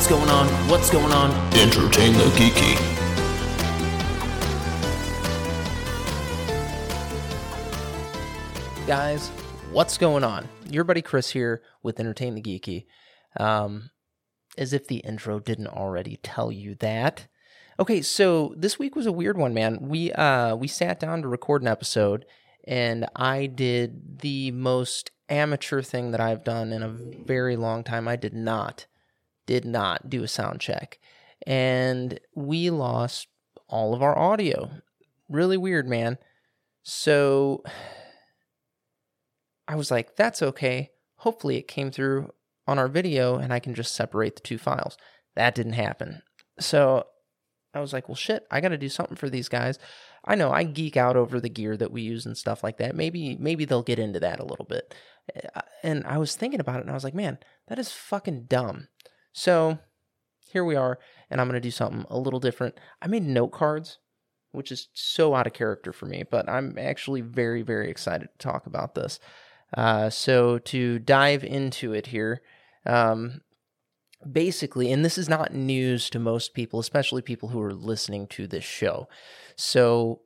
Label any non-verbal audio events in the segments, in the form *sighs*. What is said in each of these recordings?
What's going on? What's going on? Entertain the geeky. Guys, what's going on? Your buddy Chris here with Entertain the Geeky. Um, as if the intro didn't already tell you that. Okay, so this week was a weird one, man. We uh we sat down to record an episode and I did the most amateur thing that I've done in a very long time. I did not did not do a sound check. And we lost all of our audio. Really weird, man. So I was like, that's okay. Hopefully it came through on our video and I can just separate the two files. That didn't happen. So I was like, well, shit, I got to do something for these guys. I know I geek out over the gear that we use and stuff like that. Maybe maybe they'll get into that a little bit. Uh, and I was thinking about it and I was like, man, that is fucking dumb. So here we are, and I'm going to do something a little different. I made note cards, which is so out of character for me, but I'm actually very, very excited to talk about this. Uh, so to dive into it here, um, basically, and this is not news to most people, especially people who are listening to this show. So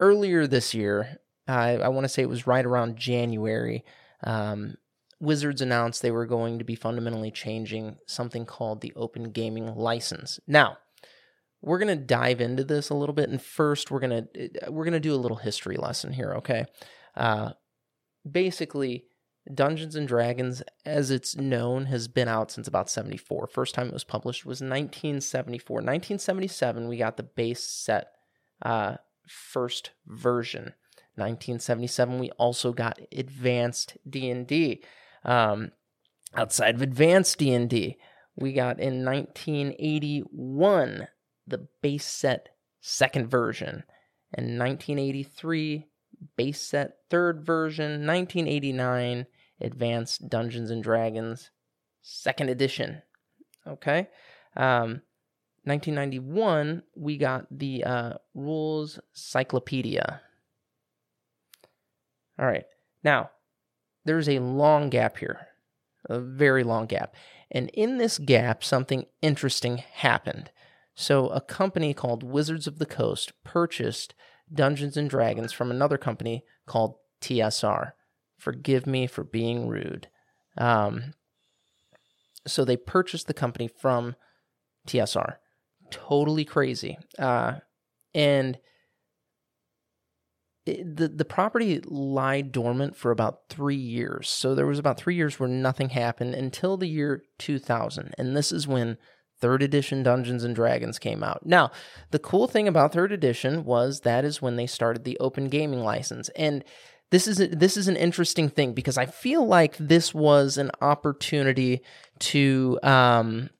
earlier this year, I, I want to say it was right around January, um, Wizards announced they were going to be fundamentally changing something called the Open Gaming License. Now, we're going to dive into this a little bit, and first we're going to we're going to do a little history lesson here. Okay, uh, basically, Dungeons and Dragons, as it's known, has been out since about 74. First time it was published was 1974. 1977, we got the base set uh, first version. 1977, we also got advanced D&D. Um, outside of advanced D&D, we got in 1981 the base set second version, and 1983 base set third version, 1989 advanced Dungeons and Dragons second edition. Okay. Um, 1991, we got the uh, Rules Cyclopedia. All right. Now, there's a long gap here, a very long gap. And in this gap, something interesting happened. So, a company called Wizards of the Coast purchased Dungeons and Dragons from another company called TSR. Forgive me for being rude. Um, so, they purchased the company from TSR. Totally crazy. Uh, and the the property lied dormant for about three years. So there was about three years where nothing happened until the year 2000, and this is when third edition Dungeons and Dragons came out. Now, the cool thing about third edition was that is when they started the open gaming license, and this is a, this is an interesting thing because I feel like this was an opportunity to um,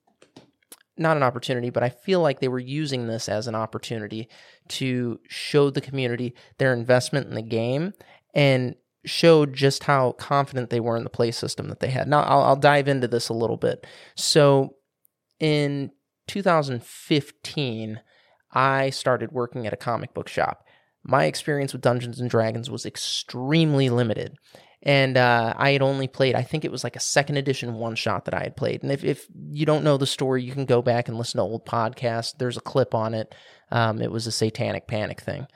not an opportunity, but I feel like they were using this as an opportunity to show the community their investment in the game and showed just how confident they were in the play system that they had. Now, I'll, I'll dive into this a little bit. So, in 2015, I started working at a comic book shop. My experience with Dungeons and Dragons was extremely limited and uh, I had only played, I think it was like a second edition one shot that I had played. And if, if you don't know the story, you can go back and listen to old podcasts. There's a clip on it. Um, it was a satanic panic thing,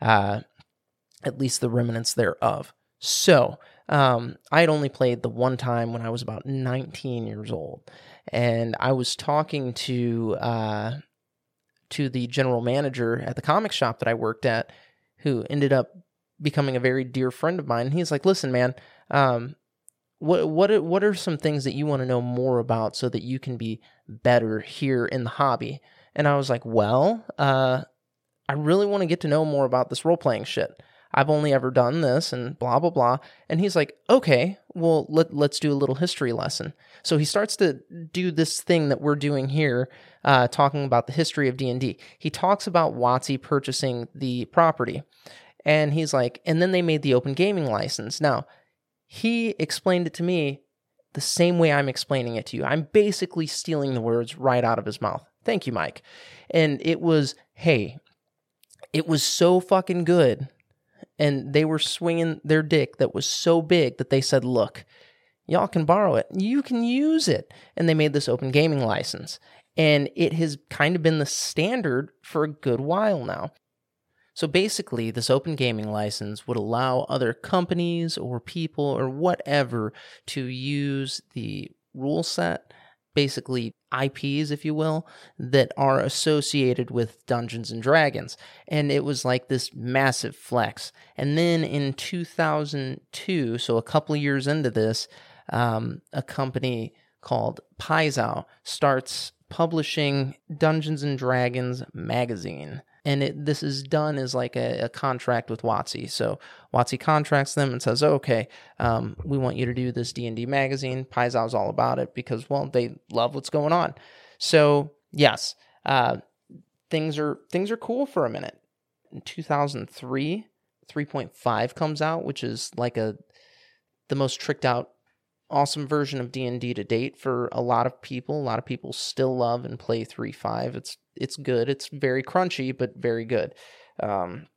uh, at least the remnants thereof. So um, I had only played the one time when I was about 19 years old, and I was talking to uh, to the general manager at the comic shop that I worked at, who ended up becoming a very dear friend of mine. he's like, "Listen, man, um, what what what are some things that you want to know more about so that you can be better here in the hobby?" And I was like, "Well, uh, I really want to get to know more about this role playing shit. I've only ever done this and blah blah blah." And he's like, "Okay, well let let's do a little history lesson." So he starts to do this thing that we're doing here, uh, talking about the history of D and D. He talks about WotC purchasing the property, and he's like, and then they made the open gaming license. Now, he explained it to me the same way I'm explaining it to you. I'm basically stealing the words right out of his mouth. Thank you, Mike. And it was, hey, it was so fucking good. And they were swinging their dick that was so big that they said, look, Y'all can borrow it. You can use it. And they made this open gaming license. And it has kind of been the standard for a good while now. So basically, this open gaming license would allow other companies or people or whatever to use the rule set, basically IPs, if you will, that are associated with Dungeons and Dragons. And it was like this massive flex. And then in 2002, so a couple years into this, um, a company called Paizo starts publishing Dungeons and Dragons magazine. And it, this is done as like a, a contract with WotC. So WotC contracts them and says, "Okay, um, we want you to do this D and D magazine." Paizo's all about it because, well, they love what's going on. So yes, uh, things are things are cool for a minute. In 2003, 3.5 comes out, which is like a the most tricked out awesome version of D&D to date for a lot of people. A lot of people still love and play 3.5. It's it's good. It's very crunchy but very good. Um,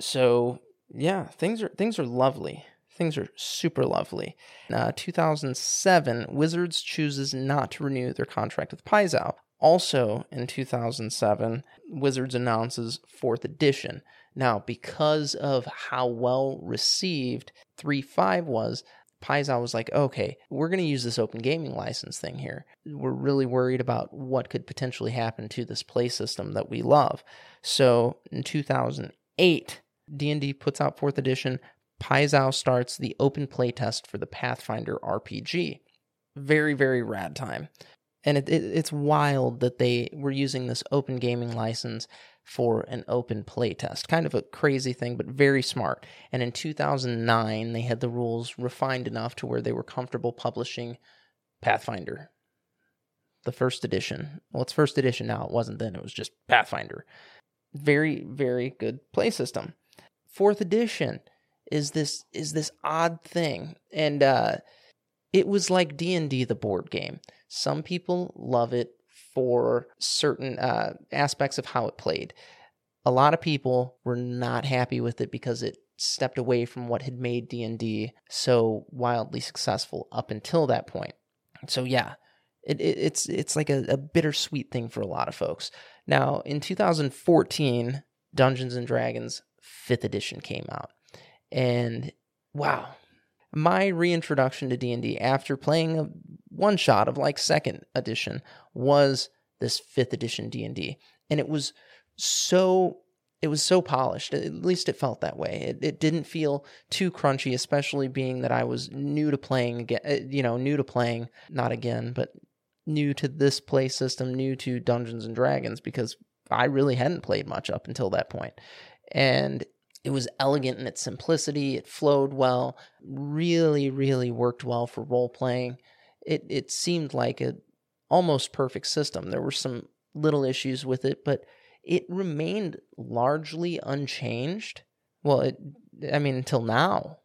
so yeah, things are things are lovely. Things are super lovely. Uh, 2007, Wizards chooses not to renew their contract with Paizo. Also in 2007, Wizards announces fourth edition. Now, because of how well received 3.5 was, Paizo was like, okay, we're going to use this open gaming license thing here. We're really worried about what could potentially happen to this play system that we love. So in 2008, D&D puts out 4th edition. Paizo starts the open play test for the Pathfinder RPG. Very, very rad time. And it, it, it's wild that they were using this open gaming license for an open playtest. Kind of a crazy thing, but very smart. And in 2009, they had the rules refined enough to where they were comfortable publishing Pathfinder, the first edition. Well, it's first edition now. It wasn't then, it was just Pathfinder. Very, very good play system. Fourth edition is this is this odd thing. And uh it was like D&D the board game. Some people love it for certain uh, aspects of how it played. A lot of people were not happy with it because it stepped away from what had made D&D so wildly successful up until that point. So yeah, it, it, it's it's like a, a bittersweet thing for a lot of folks. Now, in 2014, Dungeons and Dragons 5th edition came out. And wow, my reintroduction to D&D after playing a one shot of like second edition was this 5th edition D&D and it was so it was so polished at least it felt that way it, it didn't feel too crunchy especially being that I was new to playing again uh, you know new to playing not again but new to this play system new to Dungeons and Dragons because I really hadn't played much up until that point and it was elegant in its simplicity. It flowed well. Really, really worked well for role playing. It it seemed like a almost perfect system. There were some little issues with it, but it remained largely unchanged. Well, it I mean until now.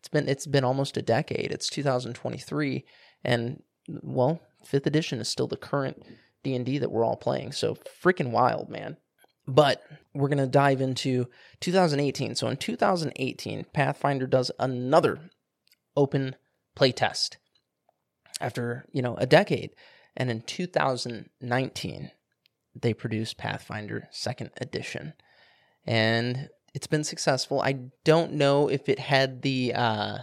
It's been it's been almost a decade. It's 2023 and well, 5th edition is still the current D&D that we're all playing. So freaking wild, man. But we're to dive into 2018. So in 2018, Pathfinder does another open playtest after, you know, a decade. And in 2019, they produced Pathfinder second edition. And it's been successful. I don't know if it had the uh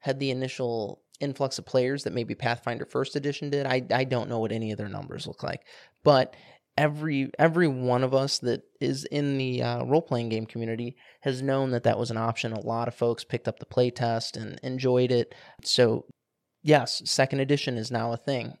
had the initial influx of players that maybe Pathfinder first edition did. I I don't know what any of their numbers look like. But every every one of us that is in the uh, role playing game community has known that that was an option. A lot of folks picked up the playtest and enjoyed it. So, yes, second edition is now a thing.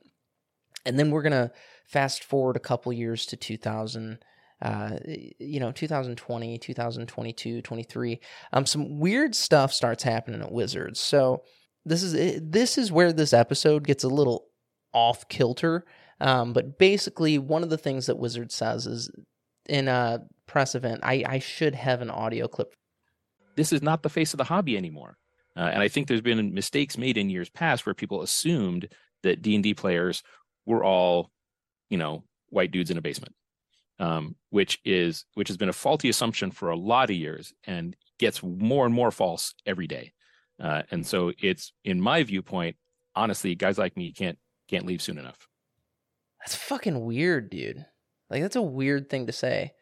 And then we're gonna fast forward a couple years to 2000. Uh, you know, 2020, 2022, 23. Um, some weird stuff starts happening at Wizards. So this is this is where this episode gets a little off kilter um, but basically, one of the things that Wizard says is in a press event, I, I should have an audio clip. This is not the face of the hobby anymore. Uh, and I think there's been mistakes made in years past where people assumed that D&D players were all, you know, white dudes in a basement. Um, which is which has been a faulty assumption for a lot of years and gets more and more false every day. Uh, and so it's in my viewpoint, honestly, guys like me can't can't leave soon enough. That's fucking weird, dude. Like that's a weird thing to say.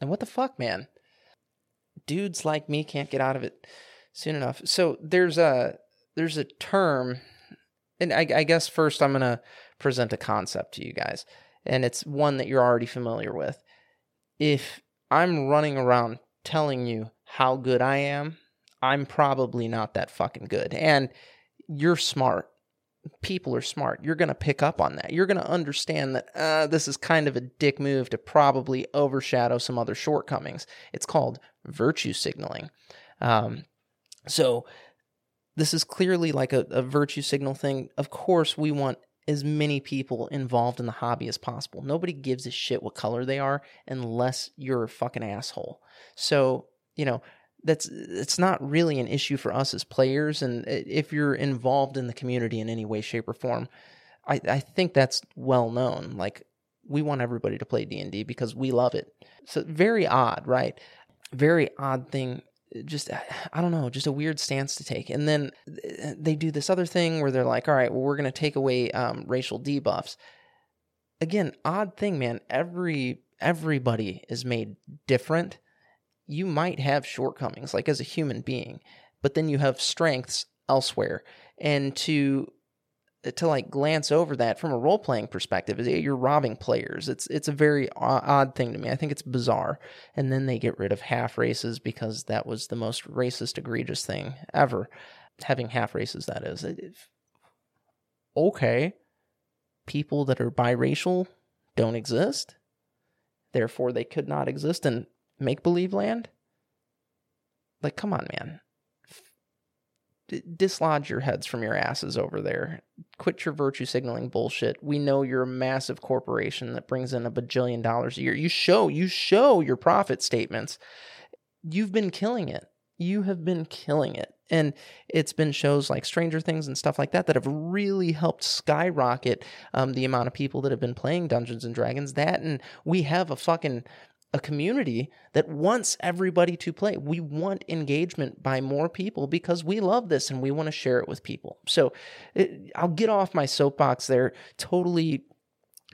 And what the fuck, man? Dudes like me can't get out of it soon enough. So there's a there's a term, and I, I guess first I'm gonna present a concept to you guys, and it's one that you're already familiar with. If I'm running around telling you how good I am, I'm probably not that fucking good. And you're smart. People are smart. You're going to pick up on that. You're going to understand that uh, this is kind of a dick move to probably overshadow some other shortcomings. It's called virtue signaling. Um, so, this is clearly like a, a virtue signal thing. Of course, we want as many people involved in the hobby as possible. Nobody gives a shit what color they are unless you're a fucking asshole. So, you know, that's it's not really an issue for us as players and if you're involved in the community in any way shape or form i i think that's well known. Like we want everybody to play d&d because we love it. So very odd right? Very odd thing just i don't know just a weird stance to take. And then they do this other thing where they're like all right well we're going to take away um, racial debuffs. Again odd thing man every everybody is made different you might have shortcomings, like as a human being, but then you have strengths elsewhere. And to uh, to like glance over that from a role playing perspective, is you're robbing players. It's it's a very odd thing to me. I think it's bizarre. And then they get rid of half races because that was the most racist, egregious thing ever. Having half races, that is. Okay, people that are biracial don't exist. Therefore, they could not exist. And make believe land? Like, come on, man. Dislodge your heads from your asses over there. Quit your virtue signaling bullshit. We know you're a massive corporation that brings in a bajillion dollars a year. You show, you show your profit statements. You've been killing it. You have been killing it. And it's been shows like Stranger Things and stuff like that that have really helped skyrocket um, the amount of people that have been playing Dungeons and Dragons. That and we have a fucking a community that wants everybody to play. We want engagement by more people because we love this and we want to share it with people. So it, I'll get off my soapbox there. Totally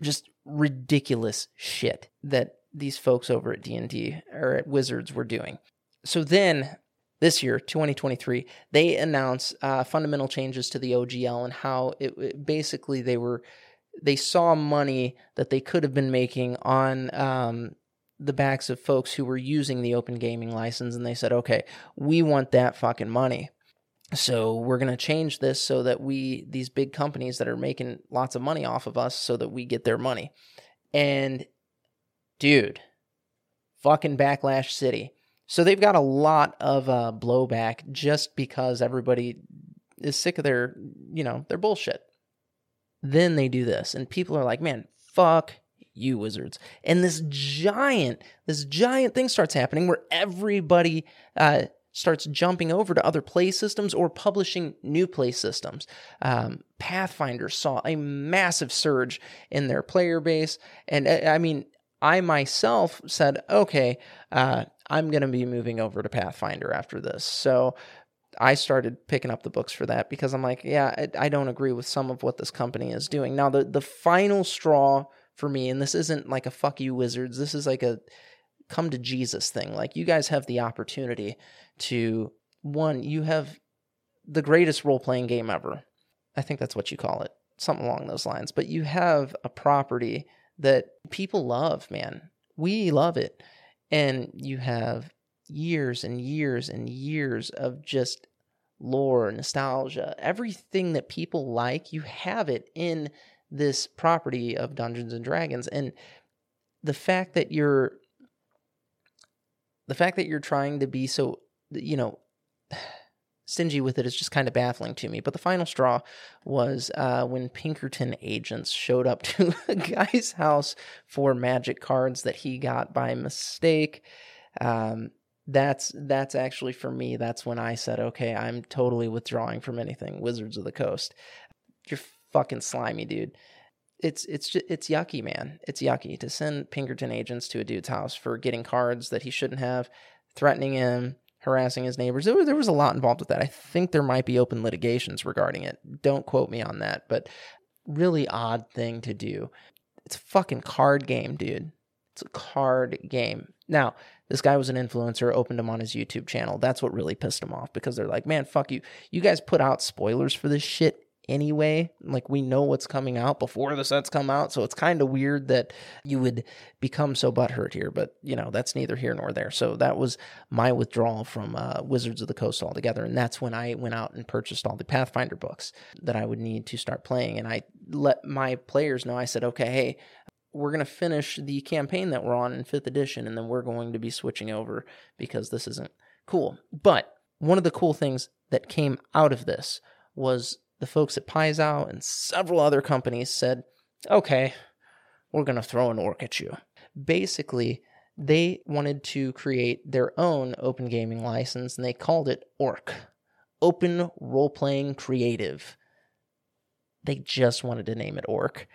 just ridiculous shit that these folks over at D&D or at Wizards were doing. So then this year, 2023, they announced uh, fundamental changes to the OGL and how it, it basically they were they saw money that they could have been making on um, the backs of folks who were using the open gaming license and they said, okay, we want that fucking money. So we're going to change this so that we, these big companies that are making lots of money off of us, so that we get their money. And dude, fucking Backlash City. So they've got a lot of uh, blowback just because everybody is sick of their, you know, their bullshit. Then they do this, and people are like, man, fuck you wizards. And this giant this giant thing starts happening where everybody uh, starts jumping over to other play systems or publishing new play systems. Um, pathfinder saw a massive surge in their player base. And uh, i mean i myself said okay uh, i'm going to be moving over to pathfinder after this. So I started picking up the books for that because I'm like, yeah, I, I, don't agree with some of what this company is doing. Now, the the final straw for me. And this isn't like a fuck you, wizards. This is like a come to Jesus thing. Like, you guys have the opportunity to, one, you have the greatest role playing game ever. I think that's what you call it, something along those lines. But you have a property that people love, man. We love it. And you have years and years and years of just lore, nostalgia, everything that people like, you have it in this property of Dungeons and Dragons and the fact that you're the fact that you're trying to be so you know *sighs* stingy with it is just kind of baffling to me. But the final straw was uh, when Pinkerton agents showed up *laughs* to a guy's house for magic cards that he got by mistake. Um, that's that's actually for me. That's when I said, okay, I'm totally withdrawing from anything Wizards of the Coast. You're fucking slimy, dude. It's it's it's yucky, man. It's yucky to send Pinkerton agents to a dude's house for getting cards that he shouldn't have, threatening him, harassing his neighbors. There there was a lot involved with that. I think there might be open litigations regarding it. Don't quote me on that, but really odd thing to do. It's a fucking card game, dude. It's a card game. Now, this guy was an influencer, opened him on his YouTube channel. That's what really pissed him off because they're like, man, fuck you. You guys put out spoilers for this shit anyway. Like we know what's coming out before the sets come out, so it's kind of weird that you would become so butthurt here. But you know that's neither here nor there. So that was my withdrawal from uh, Wizards of the Coast altogether, and that's when I went out and purchased all the Pathfinder books that I would need to start playing. And I let my players know. I said, okay, hey. We're going to finish the campaign that we're on in fifth edition, and then we're going to be switching over because this isn't cool. But one of the cool things that came out of this was the folks at Paizo and several other companies said, okay, we're going to throw an orc at you. Basically, they wanted to create their own open gaming license and they called it ORC Open Role Playing Creative. They just wanted to name it ORC.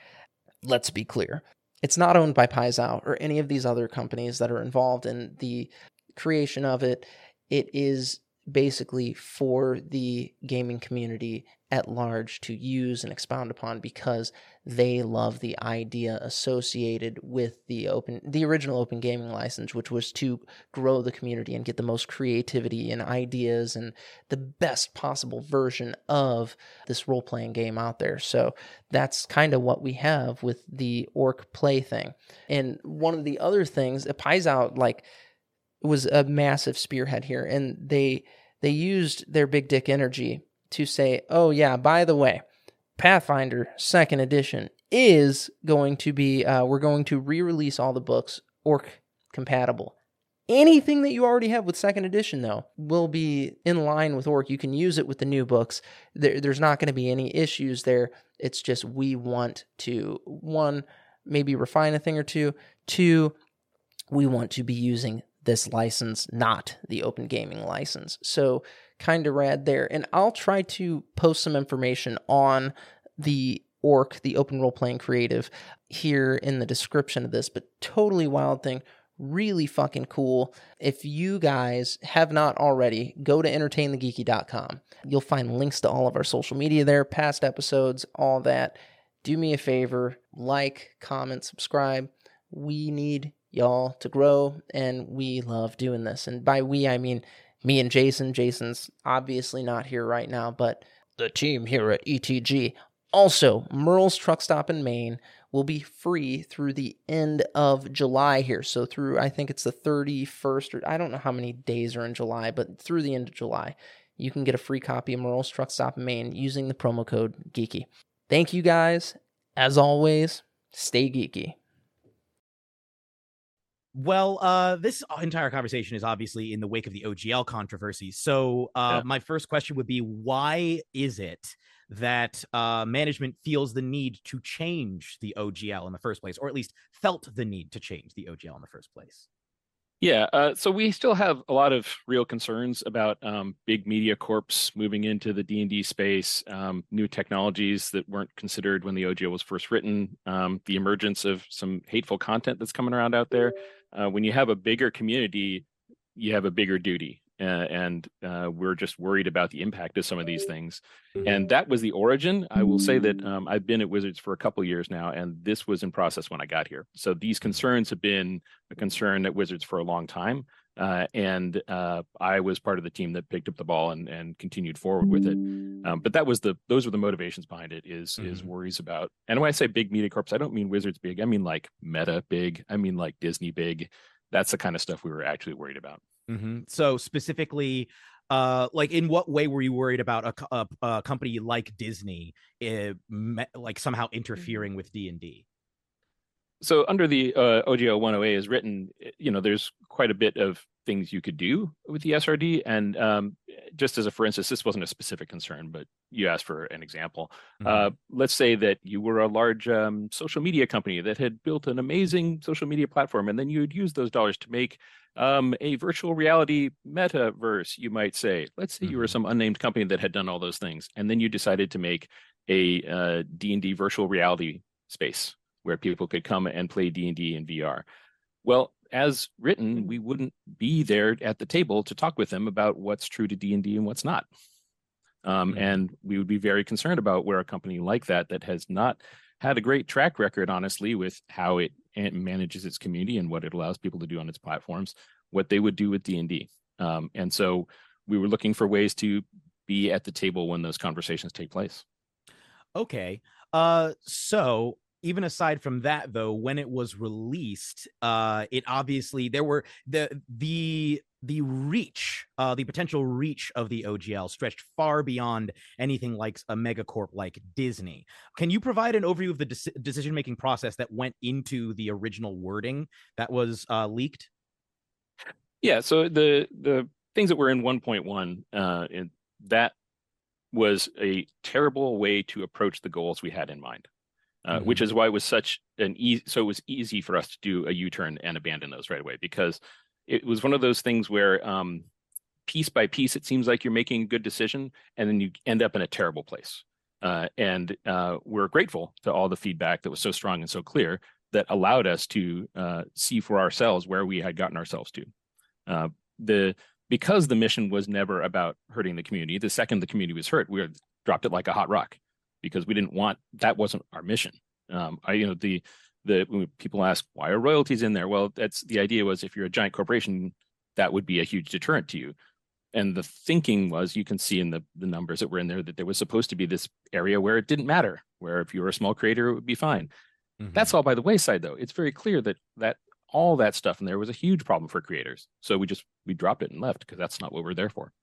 Let's be clear. It's not owned by Paizo or any of these other companies that are involved in the creation of it. It is basically for the gaming community at large to use and expound upon because they love the idea associated with the open the original open gaming license which was to grow the community and get the most creativity and ideas and the best possible version of this role-playing game out there. So that's kind of what we have with the orc play thing. And one of the other things it Paizo like was a massive spearhead here and they they used their big dick energy to say, oh, yeah, by the way, Pathfinder second edition is going to be, uh, we're going to re release all the books orc compatible. Anything that you already have with second edition, though, will be in line with orc. You can use it with the new books. There, there's not going to be any issues there. It's just we want to, one, maybe refine a thing or two. Two, we want to be using this license, not the open gaming license. So kind of rad there. And I'll try to post some information on the orc, the open role playing creative, here in the description of this, but totally wild thing. Really fucking cool. If you guys have not already, go to entertainthegeeky.com. You'll find links to all of our social media there, past episodes, all that. Do me a favor, like, comment, subscribe. We need y'all to grow, and we love doing this. And by we, I mean me and Jason. Jason's obviously not here right now, but the team here at ETG. Also, Merle's Truck Stop in Maine will be free through the end of July here. So through I think it's the 31st or I don't know how many days are in July, but through the end of July, you can get a free copy of Merle's Truck Stop in Maine using the promo code geeky. Thank you guys. As always, stay geeky. Well, uh, this entire conversation is obviously in the wake of the OGL controversy. So, uh, yeah. my first question would be why is it that uh, management feels the need to change the OGL in the first place, or at least felt the need to change the OGL in the first place? Yeah, uh, so we still have a lot of real concerns about um, big media corps moving into the D and D space, um, new technologies that weren't considered when the OGL was first written, um, the emergence of some hateful content that's coming around out there. Uh, when you have a bigger community, you have a bigger duty, and uh, we're just worried about the impact of some of these things. Mm-hmm. And that was the origin. I will say that um, I've been at Wizards for a couple years now, and this was in process when I got here. So these concerns have been a concern at Wizards for a long time. Uh, and uh, I was part of the team that picked up the ball and, and continued forward with it. Um, but that was the those were the motivations behind it. Is, mm-hmm. is worries about and when I say big media corps, I don't mean Wizards big. I mean like Meta big. I mean like Disney big. That's the kind of stuff we were actually worried about. Mm-hmm. So specifically, uh, like in what way were you worried about a, a, a company like Disney, uh, like somehow mm-hmm. interfering with D and D? So under the uh, OGL 1.0a is written, you know, there's quite a bit of things you could do with the SRD. And um, just as a for instance, this wasn't a specific concern, but you asked for an example. Mm-hmm. Uh, let's say that you were a large um, social media company that had built an amazing social media platform, and then you'd use those dollars to make um, a virtual reality metaverse, you might say. Let's say mm-hmm. you were mm-hmm. some unnamed company that had done all those things, and then you decided to make a uh, D&D virtual reality space where people could come and play D&D in VR. Well, as written, we wouldn't be there at the table to talk with them about what's true to D and what's not. Um, mm-hmm. And we would be very concerned about where a company like that, that has not had a great track record, honestly, with how it, manages its community and what it allows people to do on its platforms, what they would do with D and D. Um, and so we were looking for ways to be at the table when those conversations take place. Okay. Uh, so even aside from that though when it was released uh it obviously there were the the the reach uh the potential reach of the ogl stretched far beyond anything like a megacorp like disney. Can you provide an overview of the de- decision making process that went into the original wording that was uh leaked? Yeah so the the things that were in 1.1 uh that was a terrible way to approach the goals we had in mind uh, mm-hmm. which is why it was such an easy so it was easy for us to do a u-turn and abandon those right away because it was one of those things where um, piece by piece it seems like you're making a good decision and then you end up in a terrible place. Uh, and uh, we're grateful to all the feedback that was so strong and so clear that allowed us to uh, see for ourselves where we had gotten ourselves to. Uh, the because the mission was never about hurting the community the second the community was hurt we dropped it like a hot rock because we didn't want that wasn't our mission. Um, I you know the the people ask why are royalties in there? Well, that's the idea was if you're a giant corporation, that would be a huge deterrent to you. And the thinking was you can see in the the numbers that were in there that there was supposed to be this area where it didn't matter, where if you were a small creator it would be fine. Mm-hmm. That's all by the wayside though. It's very clear that that all that stuff in there was a huge problem for creators. So we just we dropped it and left because that's not what we're there for.